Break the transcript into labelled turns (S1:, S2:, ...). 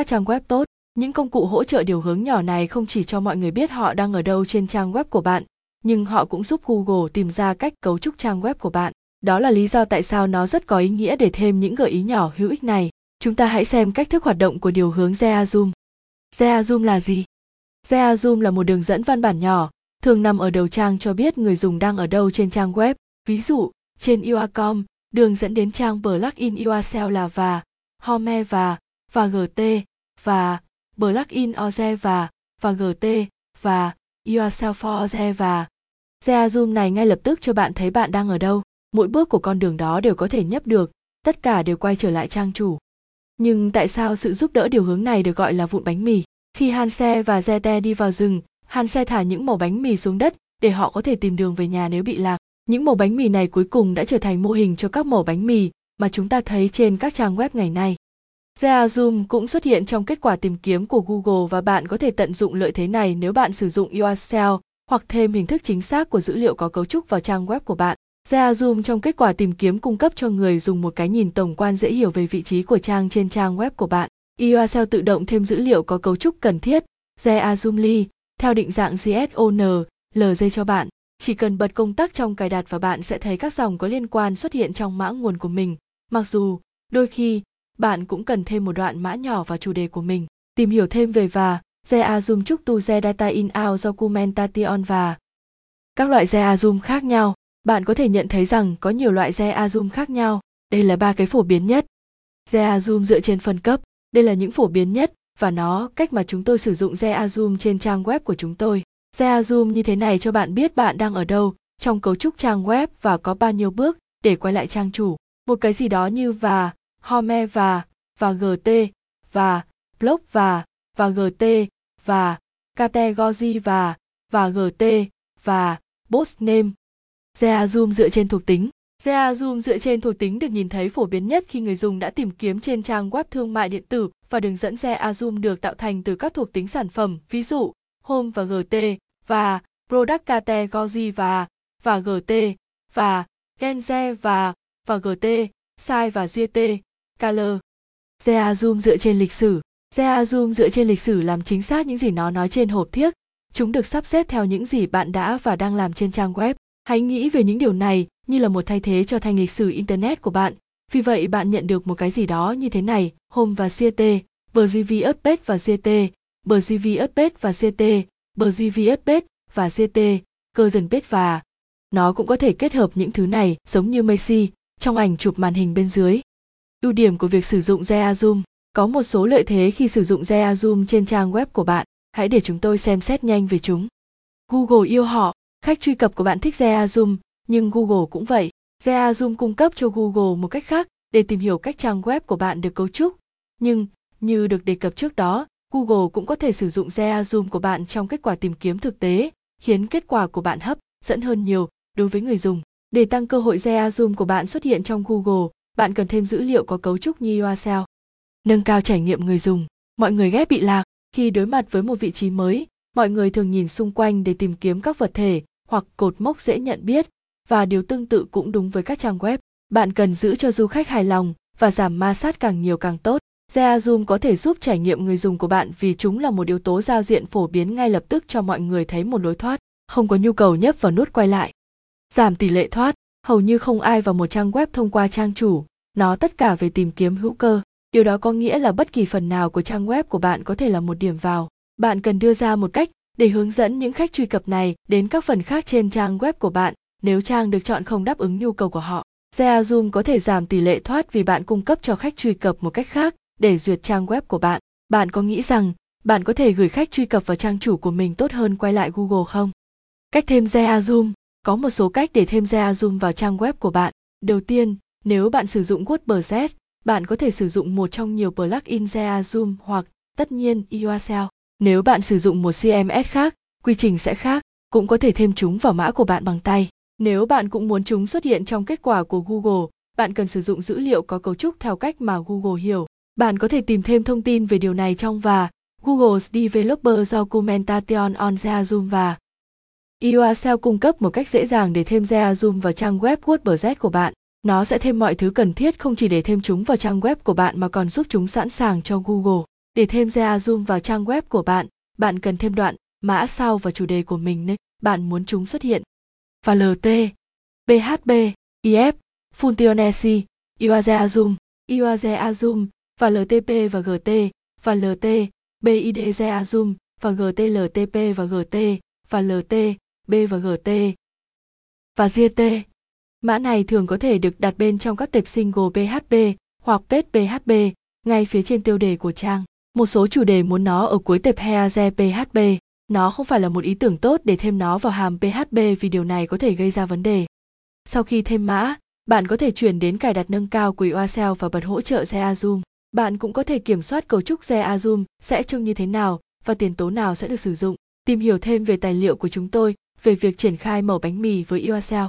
S1: các trang web tốt. Những công cụ hỗ trợ điều hướng nhỏ này không chỉ cho mọi người biết họ đang ở đâu trên trang web của bạn, nhưng họ cũng giúp Google tìm ra cách cấu trúc trang web của bạn. Đó là lý do tại sao nó rất có ý nghĩa để thêm những gợi ý nhỏ hữu ích này. Chúng ta hãy xem cách thức hoạt động của điều hướng Zoom. Zoom là gì? Zoom là một đường dẫn văn bản nhỏ, thường nằm ở đầu trang cho biết người dùng đang ở đâu trên trang web. Ví dụ, trên URL.com, đường dẫn đến trang plugin URL là và, home và, và gt, và, plugin oze và, và gt, và, yourself for oze và. Zoom này ngay lập tức cho bạn thấy bạn đang ở đâu. Mỗi bước của con đường đó đều có thể nhấp được, tất cả đều quay trở lại trang chủ. Nhưng tại sao sự giúp đỡ điều hướng này được gọi là vụn bánh mì? Khi Hanse và Zete đi vào rừng, Hanse thả những mẩu bánh mì xuống đất để họ có thể tìm đường về nhà nếu bị lạc. Những mẩu bánh mì này cuối cùng đã trở thành mô hình cho các mẩu bánh mì mà chúng ta thấy trên các trang web ngày nay. Zoom cũng xuất hiện trong kết quả tìm kiếm của Google và bạn có thể tận dụng lợi thế này nếu bạn sử dụng URL hoặc thêm hình thức chính xác của dữ liệu có cấu trúc vào trang web của bạn. Zoom trong kết quả tìm kiếm cung cấp cho người dùng một cái nhìn tổng quan dễ hiểu về vị trí của trang trên trang web của bạn. URL tự động thêm dữ liệu có cấu trúc cần thiết, Zoomly, theo định dạng JSON, LG cho bạn. Chỉ cần bật công tắc trong cài đặt và bạn sẽ thấy các dòng có liên quan xuất hiện trong mã nguồn của mình. Mặc dù, đôi khi, bạn cũng cần thêm một đoạn mã nhỏ vào chủ đề của mình. Tìm hiểu thêm về và Zoom chúc tu data in out documentation và các loại Zoom khác nhau bạn có thể nhận thấy rằng có nhiều loại Zea zoom khác nhau. Đây là ba cái phổ biến nhất. Zea zoom dựa trên phân cấp. Đây là những phổ biến nhất và nó cách mà chúng tôi sử dụng Zea zoom trên trang web của chúng tôi. Zea zoom như thế này cho bạn biết bạn đang ở đâu trong cấu trúc trang web và có bao nhiêu bước để quay lại trang chủ. Một cái gì đó như và, home và, và gt, và, blog và, và gt, và, category và, và gt, và, post name, Zoom dựa trên thuộc tính. Zoom dựa trên thuộc tính được nhìn thấy phổ biến nhất khi người dùng đã tìm kiếm trên trang web thương mại điện tử và đường dẫn Zoom được tạo thành từ các thuộc tính sản phẩm, ví dụ Home và GT và Product Category và và GT và Genze và và GT, Size và GT, Color. Zoom dựa trên lịch sử. Zoom dựa trên lịch sử làm chính xác những gì nó nói trên hộp thiếc. Chúng được sắp xếp theo những gì bạn đã và đang làm trên trang web. Hãy nghĩ về những điều này như là một thay thế cho thanh lịch sử Internet của bạn. Vì vậy bạn nhận được một cái gì đó như thế này, Home và CT, BGV Update và CT, BGV Update và CT, BGV Update và CT, dần Page và nó cũng có thể kết hợp những thứ này giống như Messi trong ảnh chụp màn hình bên dưới. Ưu điểm của việc sử dụng Zoom có một số lợi thế khi sử dụng Zoom trên trang web của bạn. Hãy để chúng tôi xem xét nhanh về chúng. Google yêu họ Khách truy cập của bạn thích Zoom, nhưng Google cũng vậy. Zoom cung cấp cho Google một cách khác để tìm hiểu cách trang web của bạn được cấu trúc. Nhưng, như được đề cập trước đó, Google cũng có thể sử dụng Zoom của bạn trong kết quả tìm kiếm thực tế, khiến kết quả của bạn hấp dẫn hơn nhiều đối với người dùng. Để tăng cơ hội Zoom của bạn xuất hiện trong Google, bạn cần thêm dữ liệu có cấu trúc như URL. Nâng cao trải nghiệm người dùng. Mọi người ghét bị lạc khi đối mặt với một vị trí mới, mọi người thường nhìn xung quanh để tìm kiếm các vật thể, hoặc cột mốc dễ nhận biết và điều tương tự cũng đúng với các trang web. Bạn cần giữ cho du khách hài lòng và giảm ma sát càng nhiều càng tốt. Zoom có thể giúp trải nghiệm người dùng của bạn vì chúng là một yếu tố giao diện phổ biến ngay lập tức cho mọi người thấy một lối thoát, không có nhu cầu nhấp vào nút quay lại. Giảm tỷ lệ thoát, hầu như không ai vào một trang web thông qua trang chủ, nó tất cả về tìm kiếm hữu cơ. Điều đó có nghĩa là bất kỳ phần nào của trang web của bạn có thể là một điểm vào. Bạn cần đưa ra một cách để hướng dẫn những khách truy cập này đến các phần khác trên trang web của bạn nếu trang được chọn không đáp ứng nhu cầu của họ. Zoom có thể giảm tỷ lệ thoát vì bạn cung cấp cho khách truy cập một cách khác để duyệt trang web của bạn. Bạn có nghĩ rằng bạn có thể gửi khách truy cập vào trang chủ của mình tốt hơn quay lại Google không? Cách thêm Zoom Có một số cách để thêm Zoom vào trang web của bạn. Đầu tiên, nếu bạn sử dụng WordPress, bạn có thể sử dụng một trong nhiều plugin Zoom hoặc, tất nhiên, URL. Nếu bạn sử dụng một CMS khác, quy trình sẽ khác, cũng có thể thêm chúng vào mã của bạn bằng tay. Nếu bạn cũng muốn chúng xuất hiện trong kết quả của Google, bạn cần sử dụng dữ liệu có cấu trúc theo cách mà Google hiểu. Bạn có thể tìm thêm thông tin về điều này trong và Google's Developer Documentation on Zoom và EOSL cung cấp một cách dễ dàng để thêm Zoom vào trang web WordPress của bạn. Nó sẽ thêm mọi thứ cần thiết không chỉ để thêm chúng vào trang web của bạn mà còn giúp chúng sẵn sàng cho Google. Để thêm Zoom vào trang web của bạn, bạn cần thêm đoạn mã sau và chủ đề của mình nên bạn muốn chúng xuất hiện. Và LT, PHP, IF, Funtionesi, Iwaze zoom Iwaze zoom và LTP và GT và LT, BIDZ zoom và GT LTP và GT và LT, B và GT và GT. Mã này thường có thể được đặt bên trong các tệp single PHP hoặc page PHP ngay phía trên tiêu đề của trang. Một số chủ đề muốn nó ở cuối tệp Heaze PHP, nó không phải là một ý tưởng tốt để thêm nó vào hàm PHP vì điều này có thể gây ra vấn đề. Sau khi thêm mã, bạn có thể chuyển đến cài đặt nâng cao của Yourself và bật hỗ trợ Zeazum. Bạn cũng có thể kiểm soát cấu trúc Zeazum sẽ trông như thế nào và tiền tố nào sẽ được sử dụng. Tìm hiểu thêm về tài liệu của chúng tôi về việc triển khai mẩu bánh mì với Yourself.